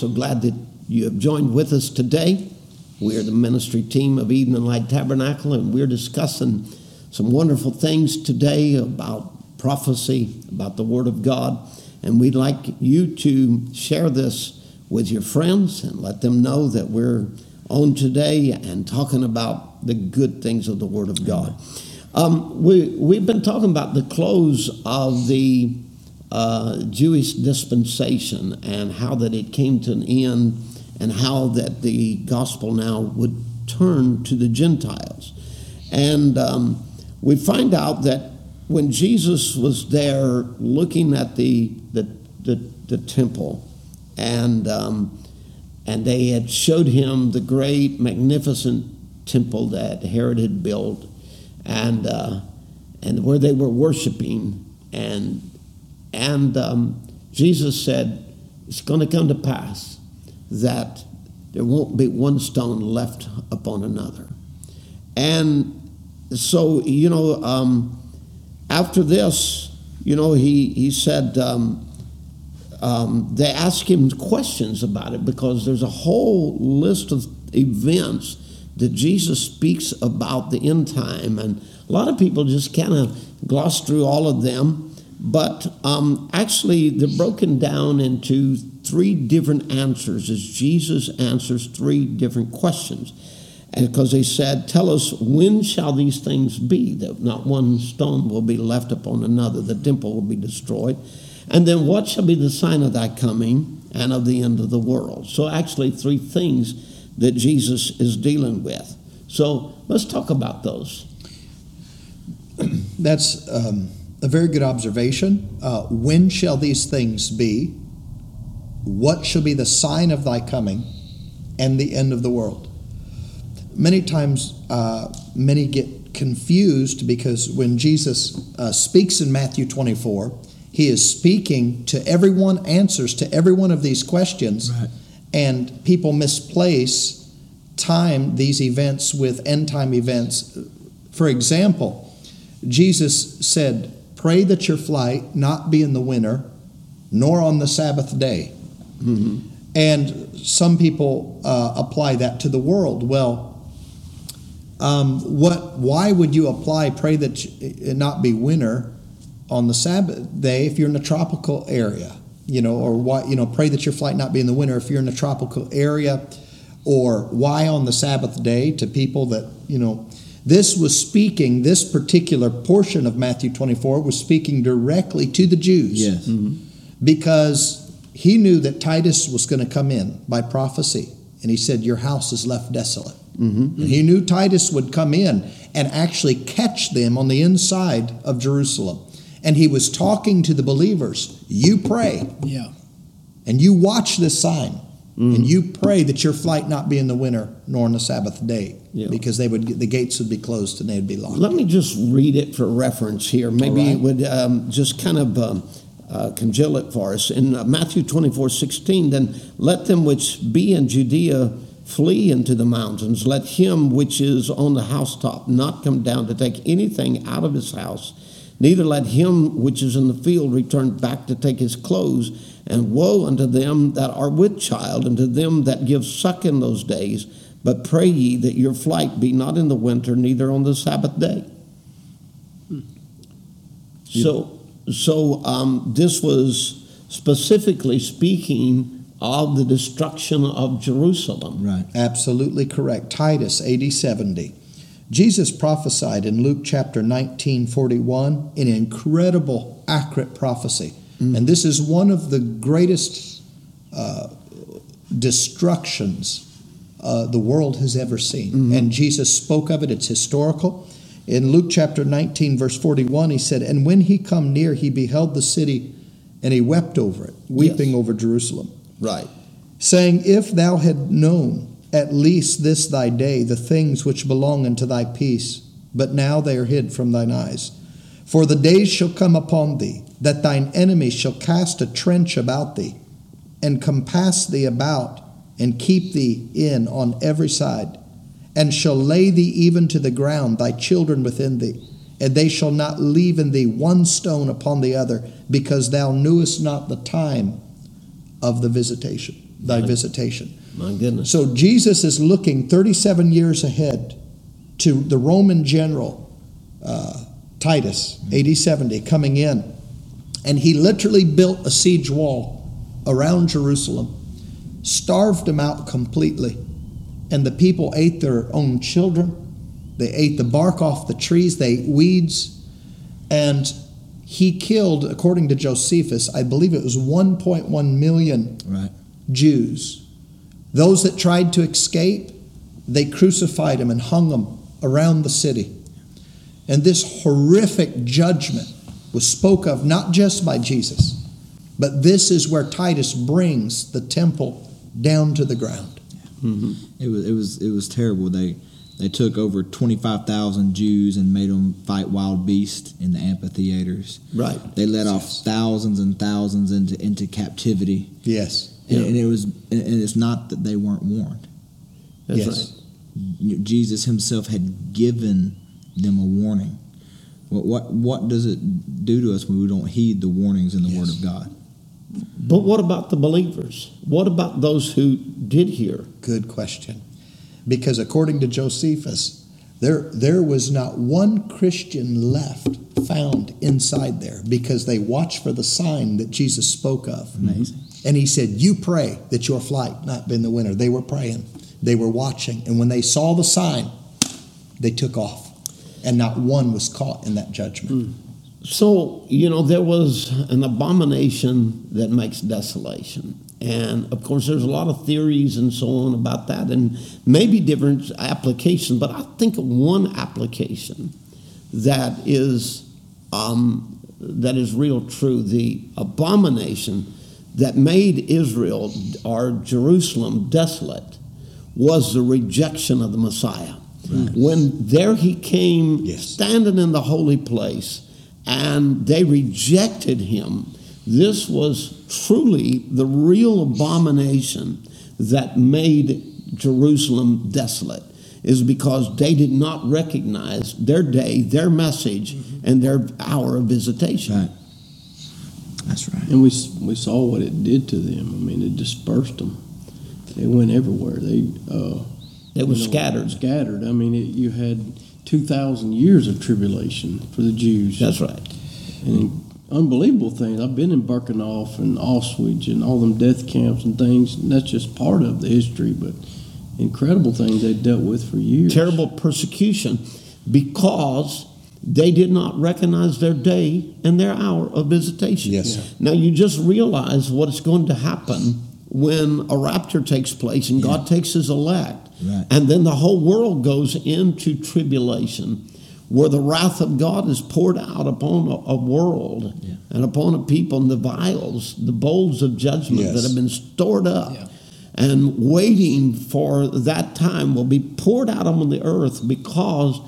So glad that you have joined with us today. We're the ministry team of Evening Light Tabernacle, and we're discussing some wonderful things today about prophecy, about the Word of God. And we'd like you to share this with your friends and let them know that we're on today and talking about the good things of the Word of God. Um, we, we've been talking about the close of the uh, Jewish dispensation and how that it came to an end and how that the gospel now would turn to the Gentiles. And um, we find out that when Jesus was there looking at the, the, the, the temple, and, um, and they had showed him the great, magnificent temple that Herod had built, and, uh, and where they were worshiping. And, and um, Jesus said, It's going to come to pass that there won't be one stone left upon another. And so, you know, um, after this, you know, he, he said, um, um, they asked him questions about it because there's a whole list of events that Jesus speaks about the end time. And a lot of people just kind of gloss through all of them. But um, actually, they're broken down into three different answers as Jesus answers three different questions. And because they said, Tell us, when shall these things be? That not one stone will be left upon another, the temple will be destroyed. And then, what shall be the sign of thy coming and of the end of the world? So, actually, three things that Jesus is dealing with. So, let's talk about those. That's um, a very good observation. Uh, when shall these things be? What shall be the sign of thy coming and the end of the world? Many times, uh, many get confused because when Jesus uh, speaks in Matthew 24, he is speaking to everyone, answers to every one of these questions, right. and people misplace time these events with end time events. For example, Jesus said, Pray that your flight not be in the winter, nor on the Sabbath day. Mm-hmm. And some people uh, apply that to the world. Well, um, what? Why would you apply pray that it not be winter on the Sabbath day if you're in a tropical area? You know, or why? You know, pray that your flight not be in the winter if you're in a tropical area, or why on the Sabbath day to people that you know. This was speaking. This particular portion of Matthew 24 was speaking directly to the Jews. Yes. Mm-hmm. Because he knew that Titus was going to come in by prophecy, and he said, Your house is left desolate. Mm-hmm. He knew Titus would come in and actually catch them on the inside of Jerusalem. And he was talking to the believers You pray. Yeah. And you watch this sign. Mm-hmm. And you pray that your flight not be in the winter nor on the Sabbath day, yeah. because they would the gates would be closed and they'd be locked. Let me just read it for reference here. Maybe right. it would um, just kind of um, uh, congeal it for us. In uh, Matthew 24 16, then let them which be in Judea flee into the mountains. Let him which is on the housetop not come down to take anything out of his house. Neither let him which is in the field return back to take his clothes. And woe unto them that are with child, and to them that give suck in those days. But pray ye that your flight be not in the winter, neither on the Sabbath day. Hmm. So, so um, this was specifically speaking of the destruction of Jerusalem. Right. Absolutely correct. Titus AD 70. Jesus prophesied in Luke chapter 19, 41, an incredible, accurate prophecy. Mm. And this is one of the greatest uh, destructions uh, the world has ever seen. Mm-hmm. And Jesus spoke of it, it's historical. In Luke chapter 19, verse 41, he said, And when he come near, he beheld the city and he wept over it, weeping yes. over Jerusalem. Right. Saying, If thou had known at least this thy day the things which belong unto thy peace, but now they are hid from thine eyes. For the days shall come upon thee, that thine enemies shall cast a trench about thee, and compass thee about, and keep thee in on every side and shall lay thee even to the ground, thy children within thee. And they shall not leave in thee one stone upon the other, because thou knewest not the time of the visitation. thy visitation. My goodness. So Jesus is looking 37 years ahead to the Roman general uh, Titus, AD 70, coming in. And he literally built a siege wall around Jerusalem, starved them out completely. And the people ate their own children. They ate the bark off the trees, they ate weeds. And he killed, according to Josephus, I believe it was 1.1 million Right. Jews. Those that tried to escape, they crucified them and hung them around the city. And this horrific judgment was spoke of not just by Jesus, but this is where Titus brings the temple down to the ground. Mm-hmm. It was it was it was terrible. They they took over twenty five thousand Jews and made them fight wild beasts in the amphitheaters. Right. They let off thousands and thousands into into captivity, Yes. and, Yeah. and it was and it's not that they weren't warned. That's yes. right. Jesus Himself had given them a warning. What what what does it do to us when we don't heed the warnings in the Word of God? But what about the believers? What about those who did hear? Good question. Because according to Josephus, there, there was not one Christian left found inside there because they watched for the sign that Jesus spoke of. Amazing. Mm-hmm. And he said, You pray that your flight not be in the winter. They were praying, they were watching. And when they saw the sign, they took off. And not one was caught in that judgment. So, you know, there was an abomination that makes desolation. And of course, there's a lot of theories and so on about that, and maybe different applications. But I think one application that is um, that is real true: the abomination that made Israel or Jerusalem desolate was the rejection of the Messiah. When there he came, Yes. standing in the holy place, and they rejected him. This was truly the real abomination that made Jerusalem desolate, is because they did not recognize their day, their message, and their hour of visitation. Right. That's right. And we, we saw what it did to them. I mean, it dispersed them. They went everywhere. They uh, They was you know, scattered. Scattered. I mean, it, you had two thousand years of tribulation for the Jews. That's right. and unbelievable things. I've been in Birkenau and Auschwitz and all them death camps and things. And that's just part of the history, but incredible things they dealt with for years. Terrible persecution because they did not recognize their day and their hour of visitation. Yes. Yeah. Now you just realize what is going to happen when a rapture takes place and God takes his elect. Right. And then the whole world goes into tribulation where the wrath of God is poured out upon a, a world Yeah. and upon a people and the vials, the bowls of judgment Yes. that have been stored up Yeah. and waiting for that time will be poured out on the earth because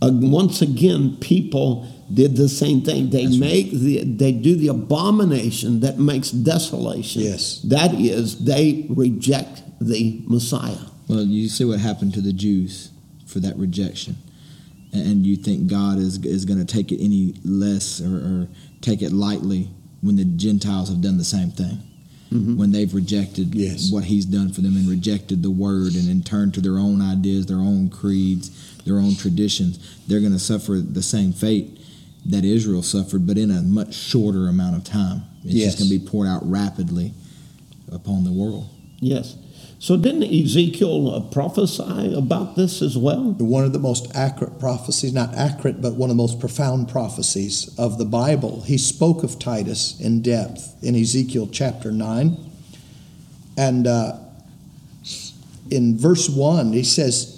uh, once again people did the same thing. They make the they do the abomination that makes desolation. Yes. that is they reject the messiah. Well, you see what happened to the Jews for that rejection, and you think God is is going to take it any less or, or take it lightly when the Gentiles have done the same thing, mm-hmm. when they've rejected Yes. what He's done for them and rejected the Word and then turned to their own ideas, their own creeds, their own traditions. They're going to suffer the same fate that Israel suffered, but in a much shorter amount of time. It's Yes. just going to be poured out rapidly upon the world. yes so didn't ezekiel uh, prophesy about this as well One of the most accurate prophecies, not accurate, but one of the most profound prophecies of the Bible. He spoke of Titus in depth in Ezekiel chapter 9. And uh, in verse 1, he says,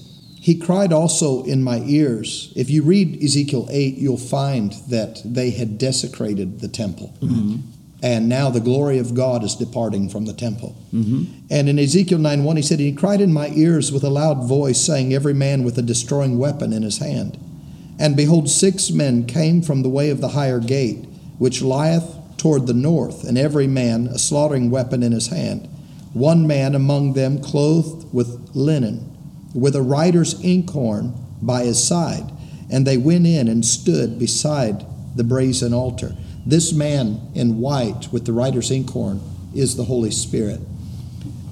He cried also in my ears. If you read Ezekiel 8, you'll find that they had desecrated the temple. Mm-hmm. And now the glory of God is departing from the temple. Mm-hmm. And in Ezekiel 9 1, he said, He cried in my ears with a loud voice, saying, Every man with a destroying weapon in his hand. And behold, six men came from the way of the higher gate, which lieth toward the north, and every man a slaughtering weapon in his hand. One man among them clothed with linen, with a writer's inkhorn by his side. And they went in and stood beside the brazen altar. This man in white with the writer's inkhorn is the Holy Spirit.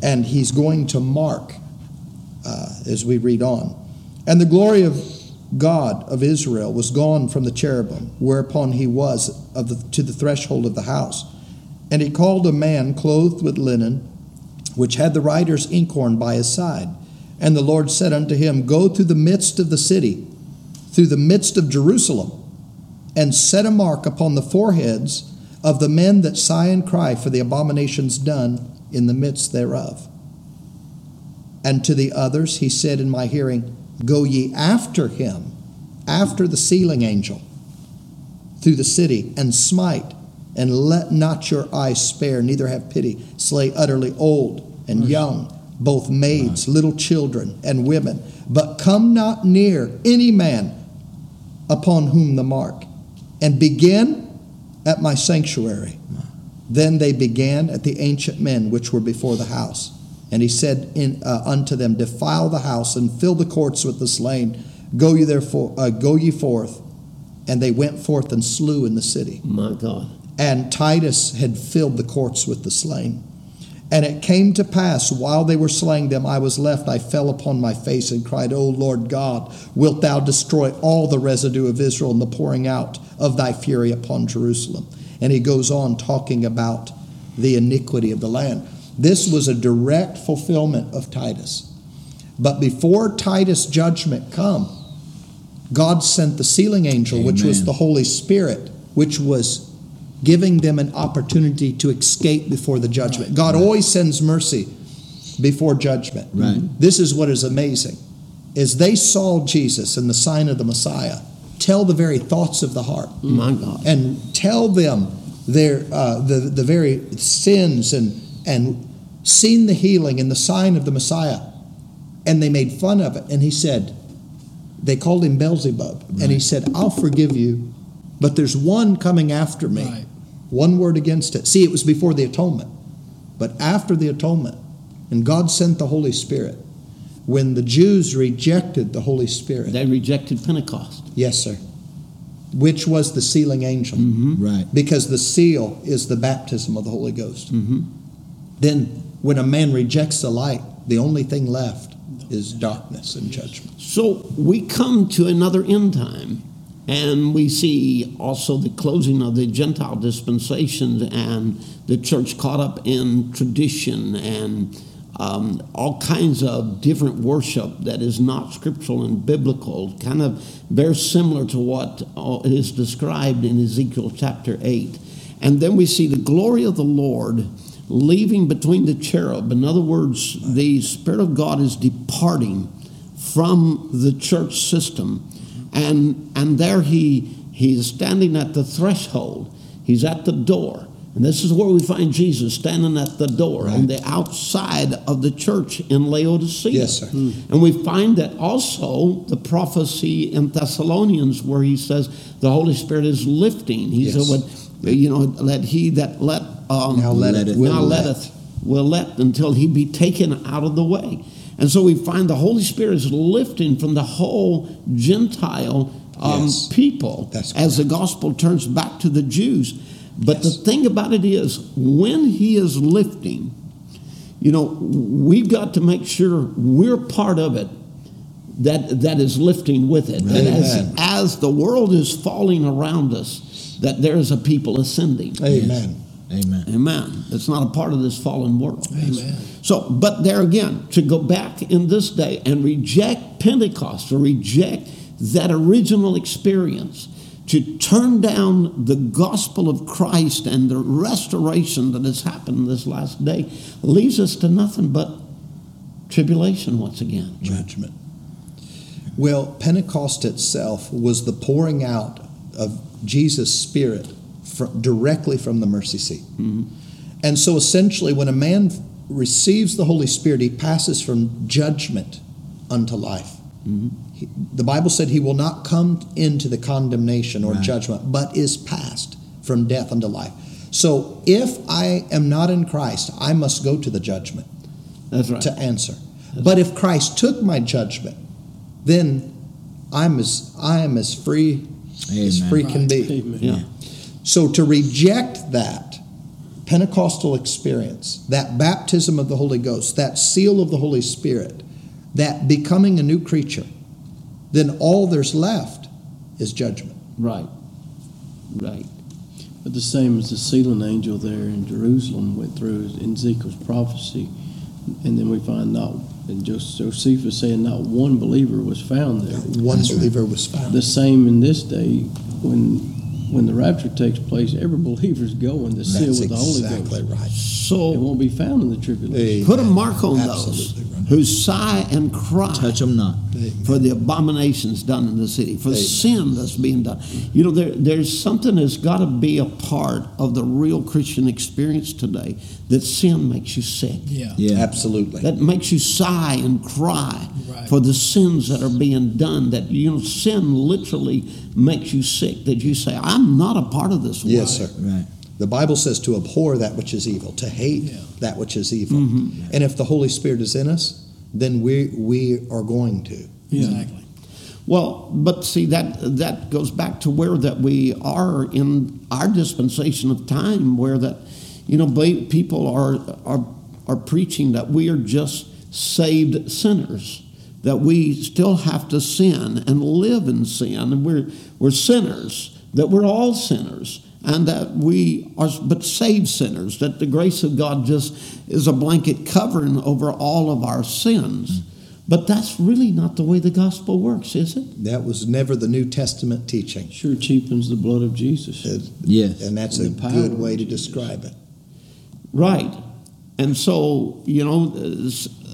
and he's going to mark uh, as we read on. And the glory of God of Israel was gone from the cherubim, whereupon he was of the, to the threshold of the house. And he called a man clothed with linen, which had the writer's inkhorn by his side. And the Lord said unto him, Go through the midst of the city, through the midst of Jerusalem, and set a mark upon the foreheads of the men that sigh and cry for the abominations done in the midst thereof. And to the others he said in my hearing, Go ye after him, after the sealing angel, through the city, and smite, and let not your eyes spare, neither have pity. Slay utterly old and young, both maids, little children, and women. But come not near any man upon whom the mark, and begin at my sanctuary. Then they began at the ancient men which were before the house. And he said in, uh, unto them, Defile the house and fill the courts with the slain. Go ye therefore, uh, go ye forth. And they went forth and slew in the city. My God. And Titus had filled the courts with the slain. And it came to pass, while they were slaying them, I was left. I fell upon my face and cried, O Lord God, wilt thou destroy all the residue of Israel in the pouring out of thy fury upon Jerusalem? And he goes on talking about the iniquity of the land. This was a direct fulfillment of Titus. But before Titus' judgment come, God sent the sealing angel, which was the Holy Spirit, which was giving them an opportunity to escape before the judgment. God always sends mercy before judgment. Right. This is what is amazing. Is they saw Jesus and the sign of the Messiah tell the very thoughts of the heart My God. and tell them their uh, the the very sins and and seen the healing and the sign of the Messiah, and they made fun of it. And he said, they called him Beelzebub, and he said, "I'll forgive you, but there's one coming after me. Right. One word against it. See, it was before the atonement, but after the atonement, and God sent the Holy Spirit. When the Jews rejected the Holy Spirit, They rejected Pentecost. yes, sir, which was the sealing angel Mm-hmm. Right. because the seal is the baptism of the Holy Ghost. Mm-hmm. Then, when a man rejects the light, the only thing left is darkness and judgment. So we come to another end time, and we see also the closing of the Gentile dispensations and the church caught up in tradition and um, all kinds of different worship that is not scriptural and biblical, kind of very similar to what uh, described in Ezekiel chapter 8. And then we see the glory of the Lord leaving between the cherub. In other words, the Spirit of God is departing from the church system. And, and there he, he is standing at the threshold. He's at the door. And this is where we find Jesus standing at the door on the outside of the church in Laodicea. Yes, sir. And we find that also the prophecy in Thessalonians where he says the Holy Spirit is lifting. He Yes. said, what, you know, let he that let um, Now let Let it, it- will now let. letteth will let until he be taken out of the way. And so we find the Holy Spirit is lifting from the whole Gentile um, Yes. people as the gospel turns back to the Jews. But Yes. the thing about it is, when he is lifting, you know, we've got to make sure we're part of it that, that is lifting with it. That as, as the world is falling around us, that there is a people ascending. Amen. Amen. Amen. It's not a part of this fallen world. Amen. So, but there again, to go back in this day and reject Pentecost, to reject that original experience, to turn down the gospel of Christ and the restoration that has happened this last day, leaves us to nothing but tribulation once again. Judgment. Well, Pentecost itself was the pouring out of Jesus' Spirit fr directly from the mercy seat. Mm-hmm. And so essentially, when a man receives the Holy Spirit, he passes from judgment unto life. Mm-hmm. He- the Bible said he will not come into the condemnation or Right. judgment, but is passed from death unto life. So if I am not in Christ, I must go to the judgment That's right. to answer. But if Christ took my judgment, then I'm as I am as free as Amen. free can be. Amen. Yeah. So to reject that Pentecostal experience, that baptism of the Holy Ghost, that seal of the Holy Spirit, that becoming a new creature, then all there's left is judgment. Right. Right. But the same as the sealing angel there in Jerusalem went through in Ezekiel's prophecy, and then we find not, and Josephus saying not one believer was found there. One That's right. believer was found. The same in this day, when when the rapture takes place, every believer is going to seal That's with the Holy exactly Ghost. right. It So won't be found in the tribulation. put a mark on those right. who sigh and cry Touch them not. for the abominations done in the city, for the sin that's being done. You know, there, there's something that's got to be a part of the real Christian experience today that sin makes you sick. Yeah. Yeah. Absolutely. That makes you sigh and cry Right. for the sins that are being done. That, you know, sin literally makes you sick. That you say, I'm not a part of this world. Yes, sir. Right. The Bible says to abhor that which is evil, to hate Yeah. that which is evil. Mm-hmm. And if the Holy Spirit is in us, then we we are going to. Exactly. Well, but see that that goes back to where that we are in our dispensation of time, where that you know people are are are preaching that we are just saved sinners, that we still have to sin and live in sin, and we're we're sinners, that we're all sinners. And that we are but saved sinners, that the grace of God just is a blanket covering over all of our sins. But that's really not the way the gospel works, is it? That was never the New Testament teaching. Sure cheapens the blood of Jesus. It- Yes. And that's a And the power good way to Jesus. describe it. Right. And so, you know,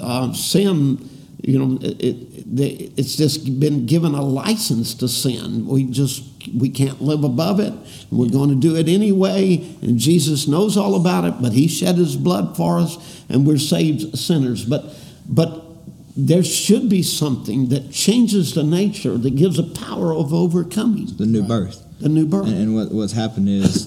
uh, sin, you know, it, it, it's just been given a license to sin. We just, we can't live above it. We're going to do it anyway. And Jesus knows all about it, but he shed his blood for us and we're saved sinners. But, but there should be something that changes the nature, that gives a power of overcoming The new birth. the new birth. And, and what, what's happened is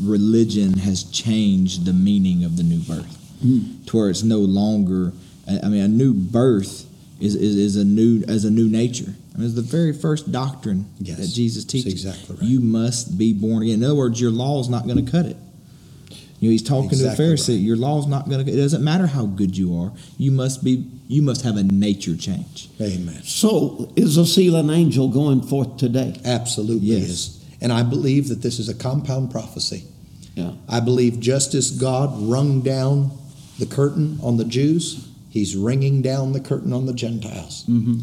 religion has changed the meaning of the new birth hmm. to where it's no longer, I I mean, a new birth is, is, is a new as a new nature. I mean, it's the very first doctrine Yes, that Jesus that's teaches. exactly right. You must be born again. In other words, your law is not going to cut it. You know, he's talking Exactly to a Pharisee. right. Your law is not going to. It doesn't matter how good you are. You must be. You must have a nature change. Amen. so is a seal an angel going forth today? Absolutely Yes. And I believe that this is a compound prophecy. Yeah. I believe just as God wrung down the curtain on the Jews, He's ringing down the curtain on the Gentiles. Mm-hmm.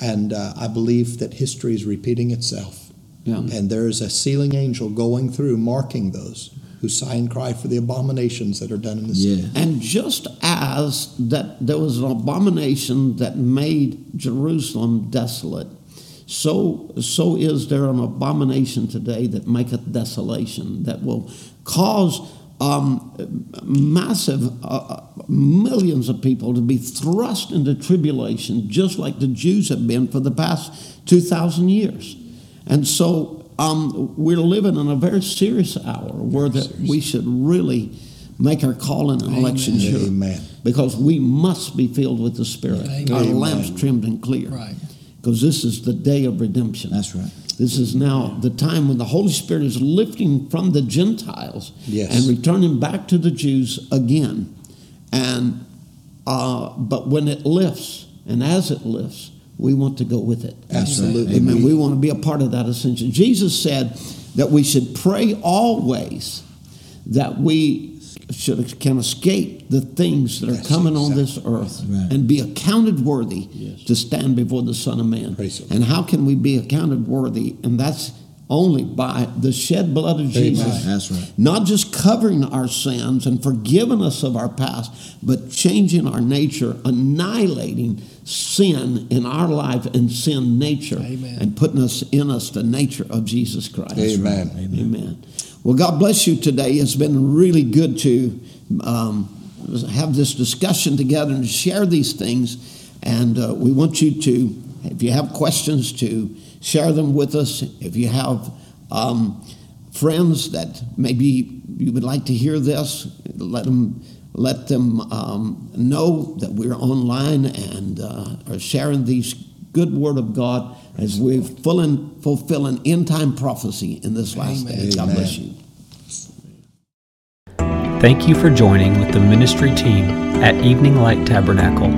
And uh, I believe that history is repeating itself. Yeah. And there is a sealing angel going through, marking those who sigh and cry for the abominations that are done in the city. Yeah. And just as that there was an abomination that made Jerusalem desolate, so so is there an abomination today that maketh desolation that will cause um, massive uh, uh, millions of people to be thrust into tribulation, just like the Jews have been for the past two thousand years. And so um, we're living in a very serious hour where that we should really make our calling and election sure. Amen. Because we must be filled with the Spirit. Amen. Our lamps trimmed and clear. Right. Because this is the day of redemption. That's right. This is now the time when the Holy Spirit is lifting from the Gentiles Yes. and returning back to the Jews again. And uh, but when it lifts, and as it lifts, we want to go with it. Absolutely. Amen. We want to be a part of that ascension. Jesus said that we should pray always that we should can escape the things that are That's coming on this earth right. and be accounted worthy Yes. to stand before the Son of Man. Praise and how can we be accounted worthy? And that's only by the shed blood of Jesus. That's right. Not just covering our sins and forgiving us of our past, but changing our nature, annihilating sin in our life and sin nature, Amen. and putting us in us the nature of Jesus Christ. Amen. Amen. Well, God bless you today. It's been really good to um, have this discussion together and share these things. And uh, we want you to, if you have questions, to share them with us. If you have um, friends that maybe you would like to hear this, let them let them um, know that we're online and uh, are sharing these good word of God as we're fulfilling, fulfilling end time prophecy in this last day. God Amen. bless you. Thank you for joining with the ministry team at Evening Light Tabernacle.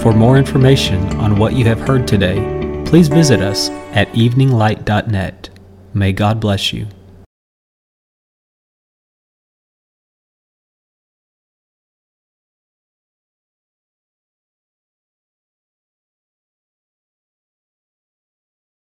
For more information on what you have heard today, please visit us at eveninglight.net. May God bless you.